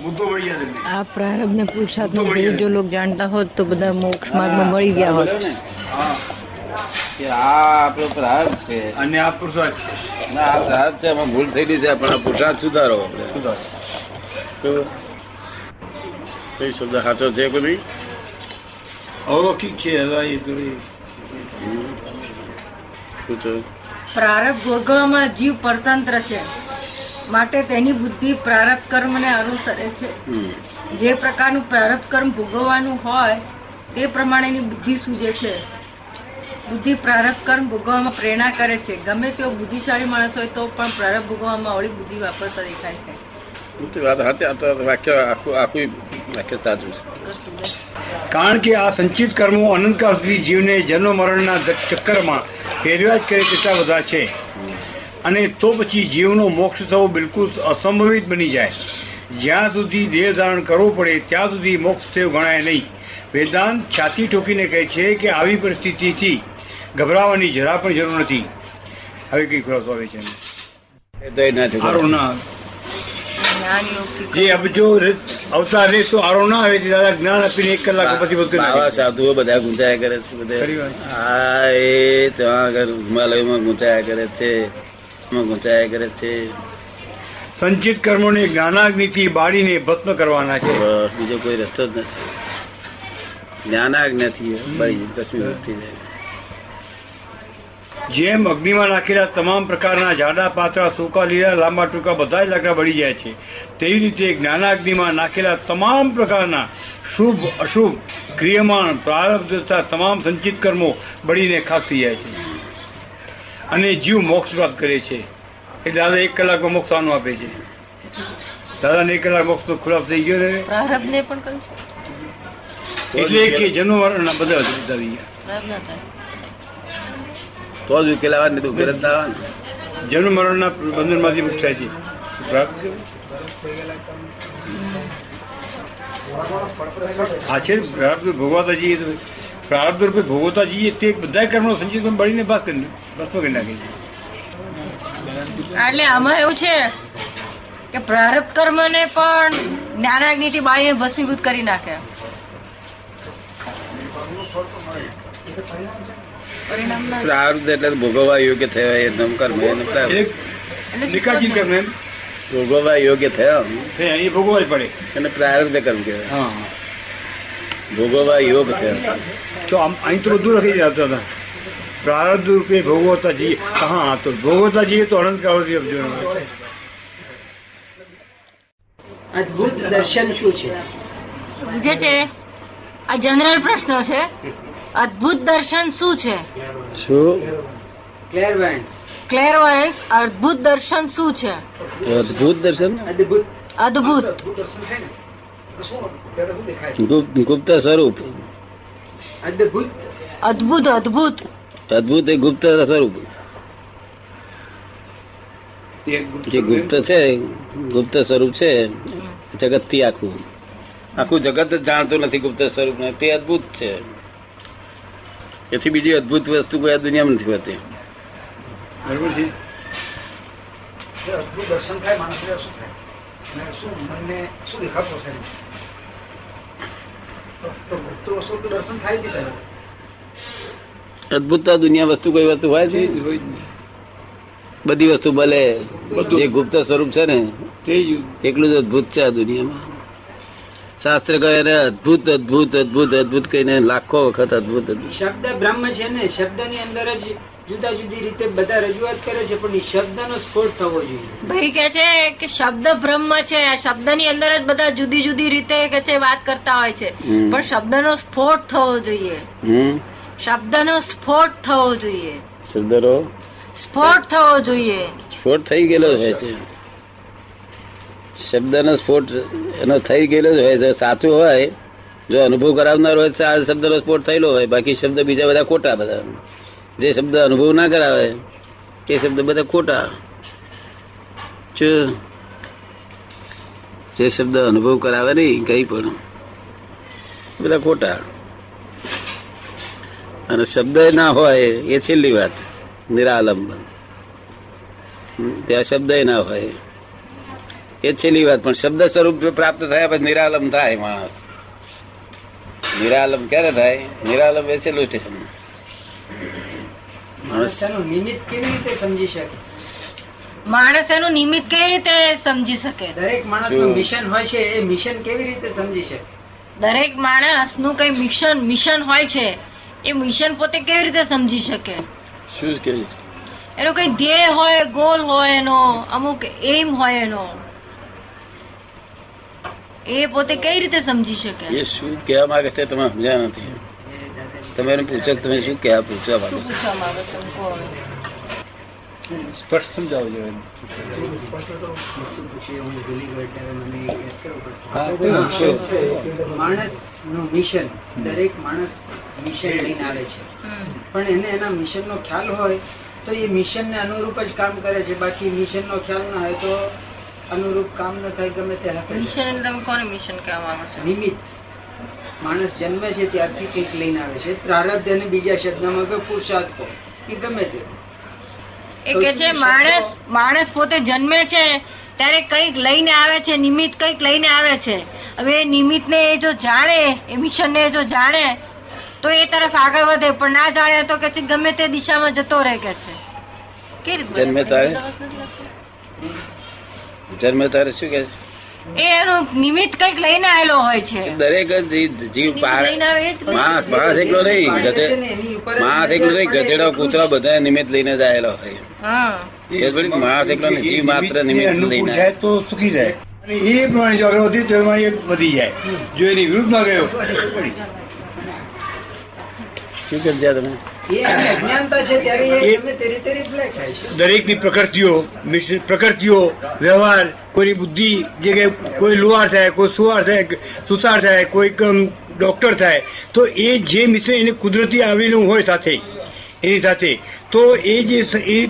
મુદ્દો મળી જાય આ પ્રારબ્ધ ને પુરુષાર્થ નો ભેદ જો લોક જાણતા હોત તો બધા મોક્ષ માર્ગમાં મળી ગયા હોત. કે આ આપણો પ્રાર્થ છે. અને આ પુરુષાર્થ છે. ના આ પ્રાર્થ છે એમાં ભૂલ થયેલી છે પણ આ પુરુષાર્થ સુધારો. સુધારો. તો કઈ શબ્દ સાચો છે કે નહીં? અવલૌકિક છે એ શું પ્રારબ્ધ ભોગવવામાં જીવ પરતંત્ર છે. માટે તેની બુદ્ધિ પ્રારબ્ધ કર્મને અનુસરે છે. જે પ્રકારનું પ્રારબ્ધ કર્મ ભોગવવાનું હોય તે પ્રમાણેની બુદ્ધિ સૂજે છે. બુદ્ધિ પ્રારબ્ધ કર્મ ભોગવવામાં પ્રેરણા કરે છે. ગમે તેવો બુદ્ધિશાળી માણસ હોય તો પણ પ્રારબ્ધ ભોગવવામાં અવળી બુદ્ધિ વાપરતા દેખાય છે. વાત સાચી વાક્ય આખું આખું વાક્ય સાચું છે. કારણ કે આ સંચિત કર્મો અનંતકાળ સુધી જીવને જન્મ મરણના ચક્કરમાં ફેરવ્યા જ કરે તેટલા બધા છે. અને તો પછી જીવનો મોક્ષ થવો બિલકુલ અસંભવિત બની જાય. જ્યાં સુધી દેહ ધારણ કરવું પડે ત્યાં સુધી મોક્ષ થયો ગણાય નહીં. વેદાંત છાતી ઠોકીને કહે છે કે આવી પરિસ્થિતિથી ગભરાવાની જરા પણ જરૂર નથી. હવે કઈ ખુલાસો આવે છે એનો. એ તો એ ના. થયું. આરો ના જ્ઞાન યોગથી જે અબજો રે- અવતાર રે તો આરો ના આવે દાદા જ્ઞાન આપીને એક કલાક પછી બધું કરી. સાધુઓ બધા ગુંચાયા કરે છે બધે. હા એ ત્યાં આગળ હિમાલયમાં ગુંચાયા કરે છે. એમાં ગુંચાયા કરે છે. સંચિત કર્મોને જ્ઞાનાગ્નિથી બાળીને ભસ્મ કરવાના છે. બીજો કોઈ રસ્તો જ નથી. કશ્મીર જાય જેમ અગ્નિમાં નાખેલા તમામ પ્રકારના જાડા પાતળા સૂકા લીલા લાંબા ટૂંકા બધા જ લાકડા બળી જાય છે. તેવી રીતે જ્ઞાનાગ્નિમાં નાખેલા તમામ પ્રકારના શુભ અશુભ ક્રિયમાણ પ્રારબ્ધ તથા તમામ સંચિત કર્મો બળીને ખાસ થઈ જાય છે. અને જીવ મોક્ષ પ્રાપ્ત કરે છે. એ દાદા એક કલાકમાં મોક્ષ આનું આપે છે. દાદાને એક કલાક મોક્ષ ખુલાસ થઈ ગયો ને પણ કહ્યું છે. એટલે કે જન્મ મરણના બધા જ આવી ગયા. ના તો જ ઉકેલાવા ને ઉકેલ જ ના આવે ને. જન્મ મરણના બંધનમાંથી મુક્ત થાય છે. આ છે પ્રારબ્ધ જઈએ તો પ્રારબ્ધ રૂપે ભોગવતા જઈએ તે બધા કર્મો સંચિત બળીને બસ કરી ભસ્મ કરી નાખે એટલે આમાં એવું છે કે પ્રારબ્ધ કર્મને પણ જ્ઞાનાગ્નિથી બાળીને ભસ્મીભૂત કરી નાખે. પ્રારબ્ધ એટલે ભોગવવા યોગ્ય થયા એ નમ કર્મ નિકાચિત કર્મ? ભોગવવા યોગ્ય થયા. થયા એ ભોગવવા જ પડે. એને પ્રારબ્ધ કર્મ કહેવાય. ભોગવવા યોગ થયા તો આમ અહીં તો બધું લખી જતા હતા. પ્રારબ્ધ રૂપે ભોગવતા જઈએ. હા તો ભોગવતા જઈએ તો અનંત અબજો અદ્ભુત દર્શન શું છે? જે છે આ જનરલ પ્રશ્ન છે. અદ્ભુત દર્શન શું છે? શું? ક્લેરવાયન્સ ક્લેરવાયન્સ અદભુત દર્શન શું છે? અદભુત દર્શન? અદ્ભુત. અદ્ભુત. ગુપ્ત ગુપ્ત સ્વરૂપ. અદ્ભુત અદ્ભુત. અદ્ભુત અદભુત એ ગુપ્ત સ્વરૂપ. જે ગુપ્ત છે ગુપ્ત સ્વરૂપ છે જગતથી આખું. આખું જગત જ જાણતું નથી ગુપ્ત સ્વરૂપ તે અદભુત છે. એથી બીજી અદભુત વસ્તુ કોઈ આ દુનિયામાં નથી હોતી. બરોબર છે. અદભુત દર્શન થાય માણસ શું થાય શું મનને શું દેખાતો હશે એમ? તો- તો ગુપ્ત વસ્તુ તો દર્શન થાય જ નહીં પહેલા. અદભુત આ દુનિયા વસ્તુ કોઈ વસ્તુ હોય. બધી વસ્તુ ભલે જે ગુપ્ત સ્વરૂપ છે ને એટલું જ. એકલું જ અદભુત છે આ દુનિયામાં. શાસ્ત્ર કહે એને અદભુત અદભુત અદભુત અદભુત કહીને લાખો વખત અદભુત અદભુત. શબ્દ બ્રહ્મ છે ને શબ્દની અંદર જ જુદા જુદી રીતે બધા રજૂઆત કરે છે પણ શબ્દ નો સ્ફોટ થવો જોઈએ. ભાઈ કે છે કે શબ્દ બ્રહ્મ છે આ શબ્દની અંદર જ બધા જુદી જુદી રીતે કે છે વાત કરતા હોય છે. પણ શબ્દ નો સ્ફોટ થવો જોઈએ. શબ્દ નો સ્ફોટ થવો જોઈએ. શબ્દનો સ્ફોટ થવો જોઈએ. સ્ફોટ થઈ ગયેલો જ હોય છે. શબ્દનો સ્ફોટ એનો થઈ ગયેલો જ હોય છે. સાચું હોય જો અનુભવ કરાવનાર હોય તો આ શબ્દનો સ્ફોટ થયેલો હોય. બાકી શબ્દ બીજા બધા ખોટા બધા. જે શબ્દ અનુભવ ના કરાવે એ શબ્દ બધા ખોટા. જે શબ્દ અનુભવ કરાવે નહીં, કઈ પણ. બધા ખોટા. અને શબ્દ ના હોય, એ છેલ્લી વાત. નિરાલંબન. ત્યાં શબ્દ ના હોય. એ છેલ્લી વાત, પણ શબ્દ સ્વરૂપ પ્રાપ્ત થયા પછી નિરાલમ થાય માણસ. નિરાલમ ક્યારે થાય? નિરાલમ એ છેલ્લું સ્ટેશન માણસ તેનું નિમિત્ત કેવી રીતે સમજી શકે? માણસ એનું નિમિત્ત કેવી રીતે સમજી શકે? દરેક માણસ જો. મિશન હોય છે એ મિશન કેવી રીતે સમજી શકે? દરેક માણસનું કઈ મિશન મિશન હોય છે એ મિશન પોતે કેવી રીતે સમજી શકે? શું કેવું એનો કઈ ધ્યેય હોય ગોલ હોય એનો અમુક એમ હોય એનો એ પોતે કઈ રીતે સમજી શકે? એ શું કહેવા માંગે છે તમે સમજ્યા નથી. તમે એને પૂછો કે તમે શું કહેવા પૂછવા માંગો. સ્પષ્ટ સમજાવો પૂછો. માણસનું મિશન દરેક માણસ મિશન લઈને આવે છે. પણ એને એના મિશન નો ખ્યાલ હોય તો એ મિશન ને અનુરૂપ જ કામ કરે છે. બાકી મિશન નો ખ્યાલ ના હોય તો અનુરૂપ કામ ન થાય ગમે તે મિશન એટલે તમે કોને મિશન કહેવા માંગો છો? નિમિત્ત. માણસ જન્મે છે ત્યારથી કંઈક લઈને આવે છે. પ્રારબ્ધ અને બીજા શબ્દમાં કે પુરુષાર્થ કહો. કે ગમે તે. એ કે છે માણસ માણસ પોતે જન્મે છે ત્યારે કંઈક લઈને આવે છે નિમિત્ત કંઈક લઈને આવે છે. હવે એ નિમિત્તને એ જો જાણે એ મિશનને એ જો જાણે તો એ તરફ આગળ વધે પણ ના જાણે તો કે છે ગમે તે દિશામાં જતો રહે કે છે. કેવી જન્મે તારે? જન્મે તારે શું કે એ એનું નિમિત્ત કંઈક લઈને આવેલો હોય છે. દરેક જીવ- માણસ માણસ એકલો નહીં માણસ એકલો નહીં ગધેડા કૂતરા બધા નિમિત્ત લઈને જ આવેલો હોય. એ થોડી માણસ એકલો નહીં જીવ માત્ર નિમિત્ત લઈને તો સુખી જાય. એ પ્રમાણે જો આગળ વધી તો એમાં એ વધી જાય. જો એની વિરુદ્ધમાં ગયો શું કરજ્યા તમે? દરેકની પ્રકૃતિઓ મિશ્ર- પ્રકૃતિઓ વ્યવહાર કોઈની બુદ્ધિ જે કોઈ લુહાર થાય કોઈ સુવાર થાય સુતાર થાય કોઈ ડોક્ટર થાય તો એ જે મિશ્ર એને કુદરતી આવેલું હોય સાથે એની સાથે તો એ જે એ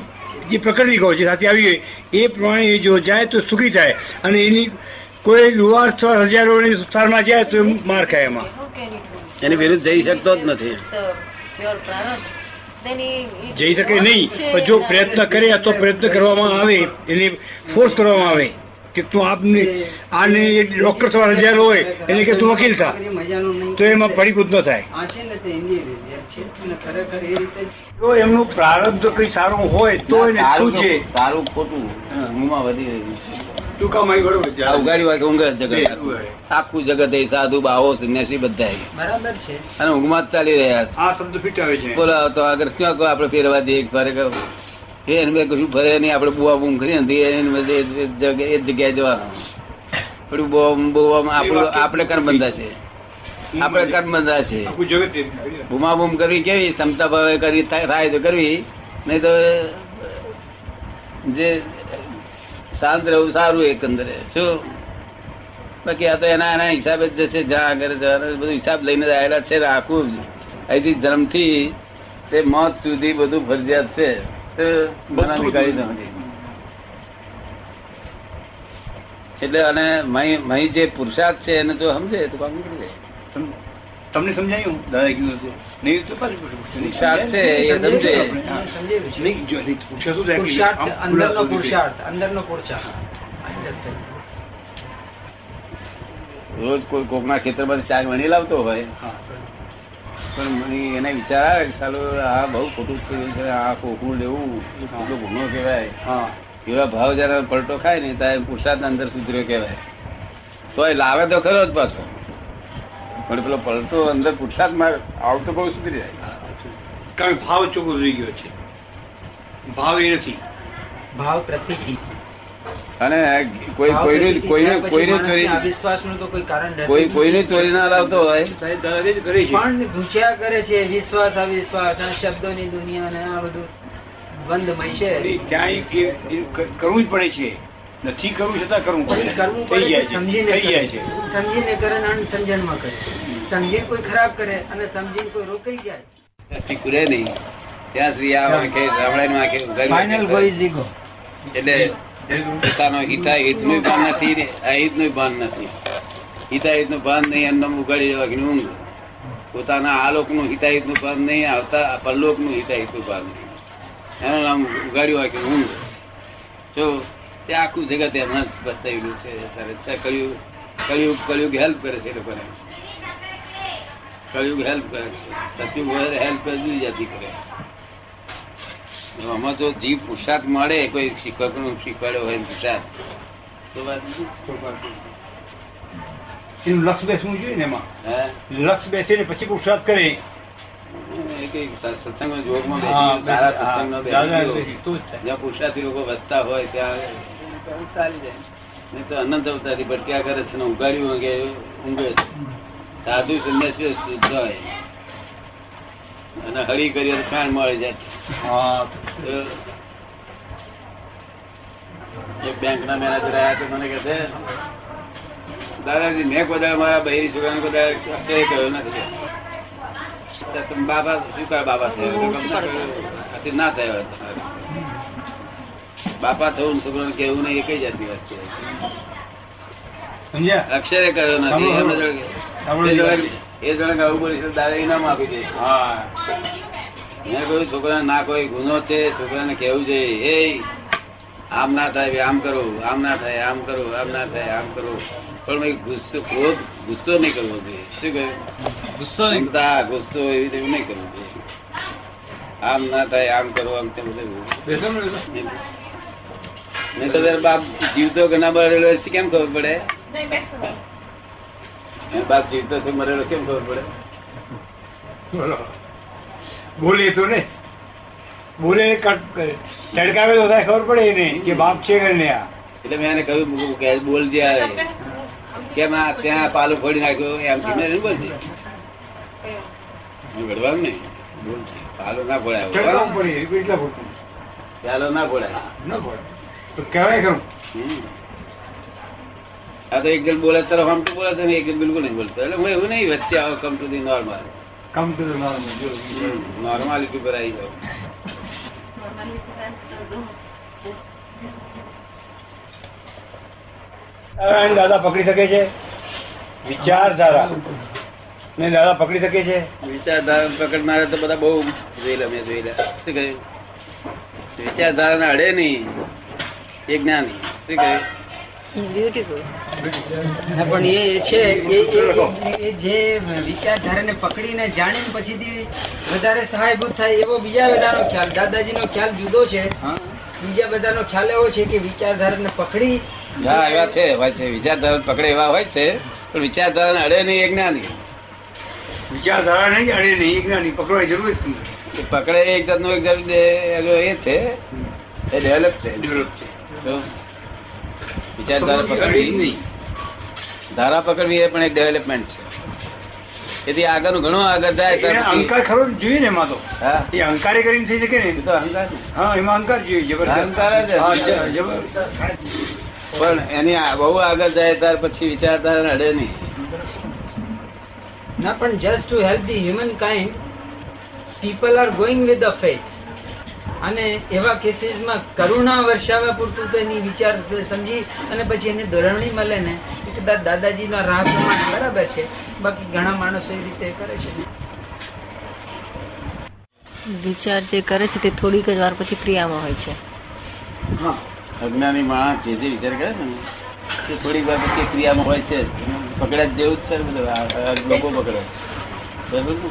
જે પ્રકૃતિ કહો જે સાથે આવી હોય એ પ્રમાણે એ જો જાય તો સુખી થાય અને એની કોઈ લુહાર હજારોની સુતારમાં જાય તો માર ખાય એમાં. એની વિરુદ્ધ જઈ શકતો જ નથી. જઈ શકે નહીં પણ જો પ્રયત્ન કરે તો પ્રયત્ન કરવામાં આવે એને ફોર્સ કરવામાં આવે કે તું આપને આને એક ડોક્ટર થવા રજા હોય એને કે તું વકીલ થા. એ તો એમાં ફળીભૂત ન થાય. એ જો. એમનું પ્રારબ્ધ કઈ સારું હોય તો એને શું છે? સારું ખોટું ઊંઘમાં વધી રહ્યું છે. ઉગાડી ઊંઘ જગત આખું. જગત એ સાધુ બાવો સંન્યાસી બધા બરાબર છે. અને ઊંઘમાં જ ચાલી રહ્યા છે. આ શબ્દ ફીટાવે છે. બોલો તો આગળ ક્યાં કહો આપણે ફેરવા દઈએ ફરે કહો. એ એને કશું ફરે નહીં આપણે બુવા બૂમ કરી ને એને એ જગ્યાએ એ જ જવાનું. થોડું આપણું આપણે કર્મ બંધા છે. આપણે કર્મ બંધા છે. બુમા બૂમ કરવી કેવી? ક્ષમતા ભાવે કરી થાય થાય તો કરવી. નહીં તો જે શાંત રહેવું સારું એકંદરે. શું? બાકી આ તો એના એના હિસાબે જ જશે જ્યાં આગળ જવાનું બધું હિસાબ લઈને જ આવેલા છે રાખવું આખું જ. અહીંથી જન્મથી તે મોત સુધી બધું ફરજિયાત છે. એટલે અને મહી જે પુરુષાર્થ છે એને જો સમજે તો કામ નીકળી જાય. તમને સમજાયું? દાદા કીધું હતું નહીં તો પાછું પૂછ્યું. નહીં પુરુષાર્થ છે એ સમજે. નહીં જો નહીં પૂછ્યું શું થાય પુરુષાર્થ અંદરનો પુરુષાર્થ અંદરનો પુરુષાર્થ. રોજ કોઈ કોકના ખેતરમાંથી શાક વણી લાવતો હોય હા. પણ મને એને વિચાર આવે કે ચાલો આ બહુ ખોટું થયું છે આ કોકું લેવું ખોટો ગુનો કહેવાય. હા. એવા ભાવ જયારે પલટો ખાય ને ત્યારે પુરુષાર્થ અંદર સુધર્યો કહેવાય. તો એ લાવે તો ખરો જ પાછો. પણ પેલો પલટો અંદર પુરુષાર્થ માર આવતો બહુ સુધરી જાય. કારણ ભાવ ચોખ્ખો રહી ગયો છે. ભાવ એ નથી. ભાવ પ્રત્યે અને કોઈ કોઈનું કોઈને કોઈને ચોરી અવિશ્વાસનું તો કોઈ કારણ કોઈ નથી. ચોરી ના લાવતો હોય. પણ ઘૂસ્યા કરે છે વિશ્વાસ અવિશ્વાસ અને શબ્દોની દુનિયા ને આ બધું બંધમય છે. ક્યાંય કરવું જ પડે છે. નથી કરવું છતાં કરવું પડે. કરવું થઈ પડે જાય છે છે. સમજીને થઈ જાય છે. સમજીને કરે ને અણસમજણમાં કરે. સમજીને કોઈ ખરાબ કરે અને સમજીને કોઈ રોકાઈ જાય. દ્રષ્ટિ નહીં. ત્યાં સુધી આ વાંકે સાંભળાય ફાઇનલ વાંખે ગો એટલે પોતાનો હિતા નું ભાન નથી ને અહિતનું ભાન નથી. હિતાહિતનું ભાન નહીં એમનેમ ઉગાડી જવાની ઊંઘ. પોતાના આ લોકનું હિતાહિતનું ભાન નહીં આવતા પરલોકનું હિતાહિતનું ભાન નહીં. એનું નામ ઉગાડ્યું હોય કે ઊંઘ. જો તે આખું જગત એમાં જ બતાવેલું છે કળિયુગ કળિયુગ કળિયુગ હેલ્પ કરે છે લોકોને. કળિયુગ હેલ્પ કરે છે. સતયુગ હોય હેલ્પ જુદી જાતિ કરે. આમાં જો જીવ પુરસાદ મળે કોઈ શિક્ષકનું શીખવાડ્યો હોય પુરસાદ. તો વાત નથી. એનું લક્ષ બેસવું જોઈએ ને એમાં? હે? લક્ષ બેસીને પછી પુરસાદ કરે. સત્સંગમાં જોગમાં સારા હા, સત્સંગમાં બેસી બેસી, પુરુષાર્થી લોકો વધતા હોય ત્યાં ચાલી જાય. નહીં તો અનંત અવતારી ભટક્યા કરે છે ને ઉગાડ્યું અંગે ઊંઘે છે? સાધુ સંન્યાસી જાય. અને હરી કરીએ તો ખાણ મળી જાય. એક બેંક ના મેનેજર આવ્યા તો મને કે છે દાદાજી મેં કદાચ મારા બહેરી છોકરાને કોઈ દાડો અક્ષરે કહ્યો નથી. બાબા સ્વીકાર બાબા થયો? ના થયો. બાપા થવું છોકરાને કેવું નહીં એક જ જાતની વાત છે અક્ષરે કહ્યો નથી એમને જોડે- એ જોડે- આવું બોલી દાદા ઇનામ આપી દે. મેં કહ્યું છોકરા ના કોઈ ગુનો છે છોકરાને કેવું છે એ આમ ના થાય આમ કરો આમ ના થાય આમ કરો આમ ના થાય આમ કરો. પણ ભાઈ ગુસ્સો ક્રોધ ગુસ્સો નહીં કરવો જોઈએ. શું કહ્યું? ગુસ્સો ગુસ્સો એવી રીતે નહીં કરવું જોઈએ. આમ ના થાય આમ કરો આમ તે બધું. નહીં તો બાપ જીવતો ઘણા મરેલો એ કેમ ખબર પડે? બાપ જીવતો છે મરેલો કેમ ખબર પડે? બોલો. બોલે તો ને. બોલે કટ તડકાવે તો થાય ખબર પડે નહીં કે બાપ છે કે નહીં આ. એટલે મેં એને કહ્યું કે કે બોલજે આવે કેમ આ ત્યાં પાલું ફોડી નાખ્યો? એમ ધીમે ધીમે બોલજે. હું ઘડવાનું બોલ પાલો ના ફોડાય પાલો ના ફોડાય. ના તો કહેવાય ખરું. આ તો એક જણ બોલે તરફ આમ તો બોલે છે એક જણ બિલકુલ નહીં બોલતો. એટલે હું એવું નહીં વચ્ચે આવો come to the normal come to the normal normality પર આવી જાવ નારાયણ દાદા પકડી શકે છે? વિચારધારા. ને દાદા પકડી શકે છે? વિચારધારા પકડનારા તો બધા બહુ જોઈ લે મેં જોયેલા. શું કહ્યું? વિચારધારાને અડે નહીં. એ જ્ઞાની. શું કહે? બ્યુટીફુલ પણ એ છે એ- જે વિચારધારાને પકડીને જાણીને પછીથી વધારે સહાયભૂત થાય એવો બીજા બધાનો ખ્યાલ દાદાજીનો ખ્યાલ જુદો છે. હા. બીજા બધાનો ખ્યાલ એવો છે કે વિચારધારાને પકડી હા એવા છે હોય છે. વિચારધારા પકડે એવા હોય છે પણ વિચારધારાને અડે નહીં એ જ્ઞાની. વિચારધારા નહીં અડે નહીં એક જ્ઞાની. પકડવાની જરૂર જ નથી. પકડે એક જાતનો એક જાત એ છે. એ ડેવલપ છે. ડેવલપ છે. વિચારધારા પકડવી. નહીં ધારા પકડવી એ પણ એક ડેવલપમેન્ટ છે. એથી આગળનું ઘણું આગળ જાય અહંકાર ખરો જોઈએ ને એમાં તો. હા. એ અહંકારે કરીને થઈ શકે ને. તો અહંકાર હા એમાં અહંકાર જોઈએ જબરદસ્ત અહંકાર જબરદસ્ત પણ એની બહુ આગળ જાય ત્યાર પછી વિચારધારા અડે નહીં. ના પણ just to help the human kind people are going with the faith અને એવા કેસીસમાં કરુણા વર્ષાવા પૂરતું તો એની વિચાર સમજી અને પછી એને ધોરણી મળે ને એ કદાચ દાદાજીના રાહ પ્રમાણે બરાબર છે. બાકી ઘણા માણસો એ રીતે કરે છે. વિચાર જે કરે છે તે થોડીક જ વાર પછી ક્રિયામાં હોય છે. અજ્ઞાની માણસ જે જે વિચાર કરે ને તે થોડીક વાર પછી ક્રિયામાં હોય છે. પકડ્યા જ જેવું જ છે લોકો પકડે. બરાબર ને?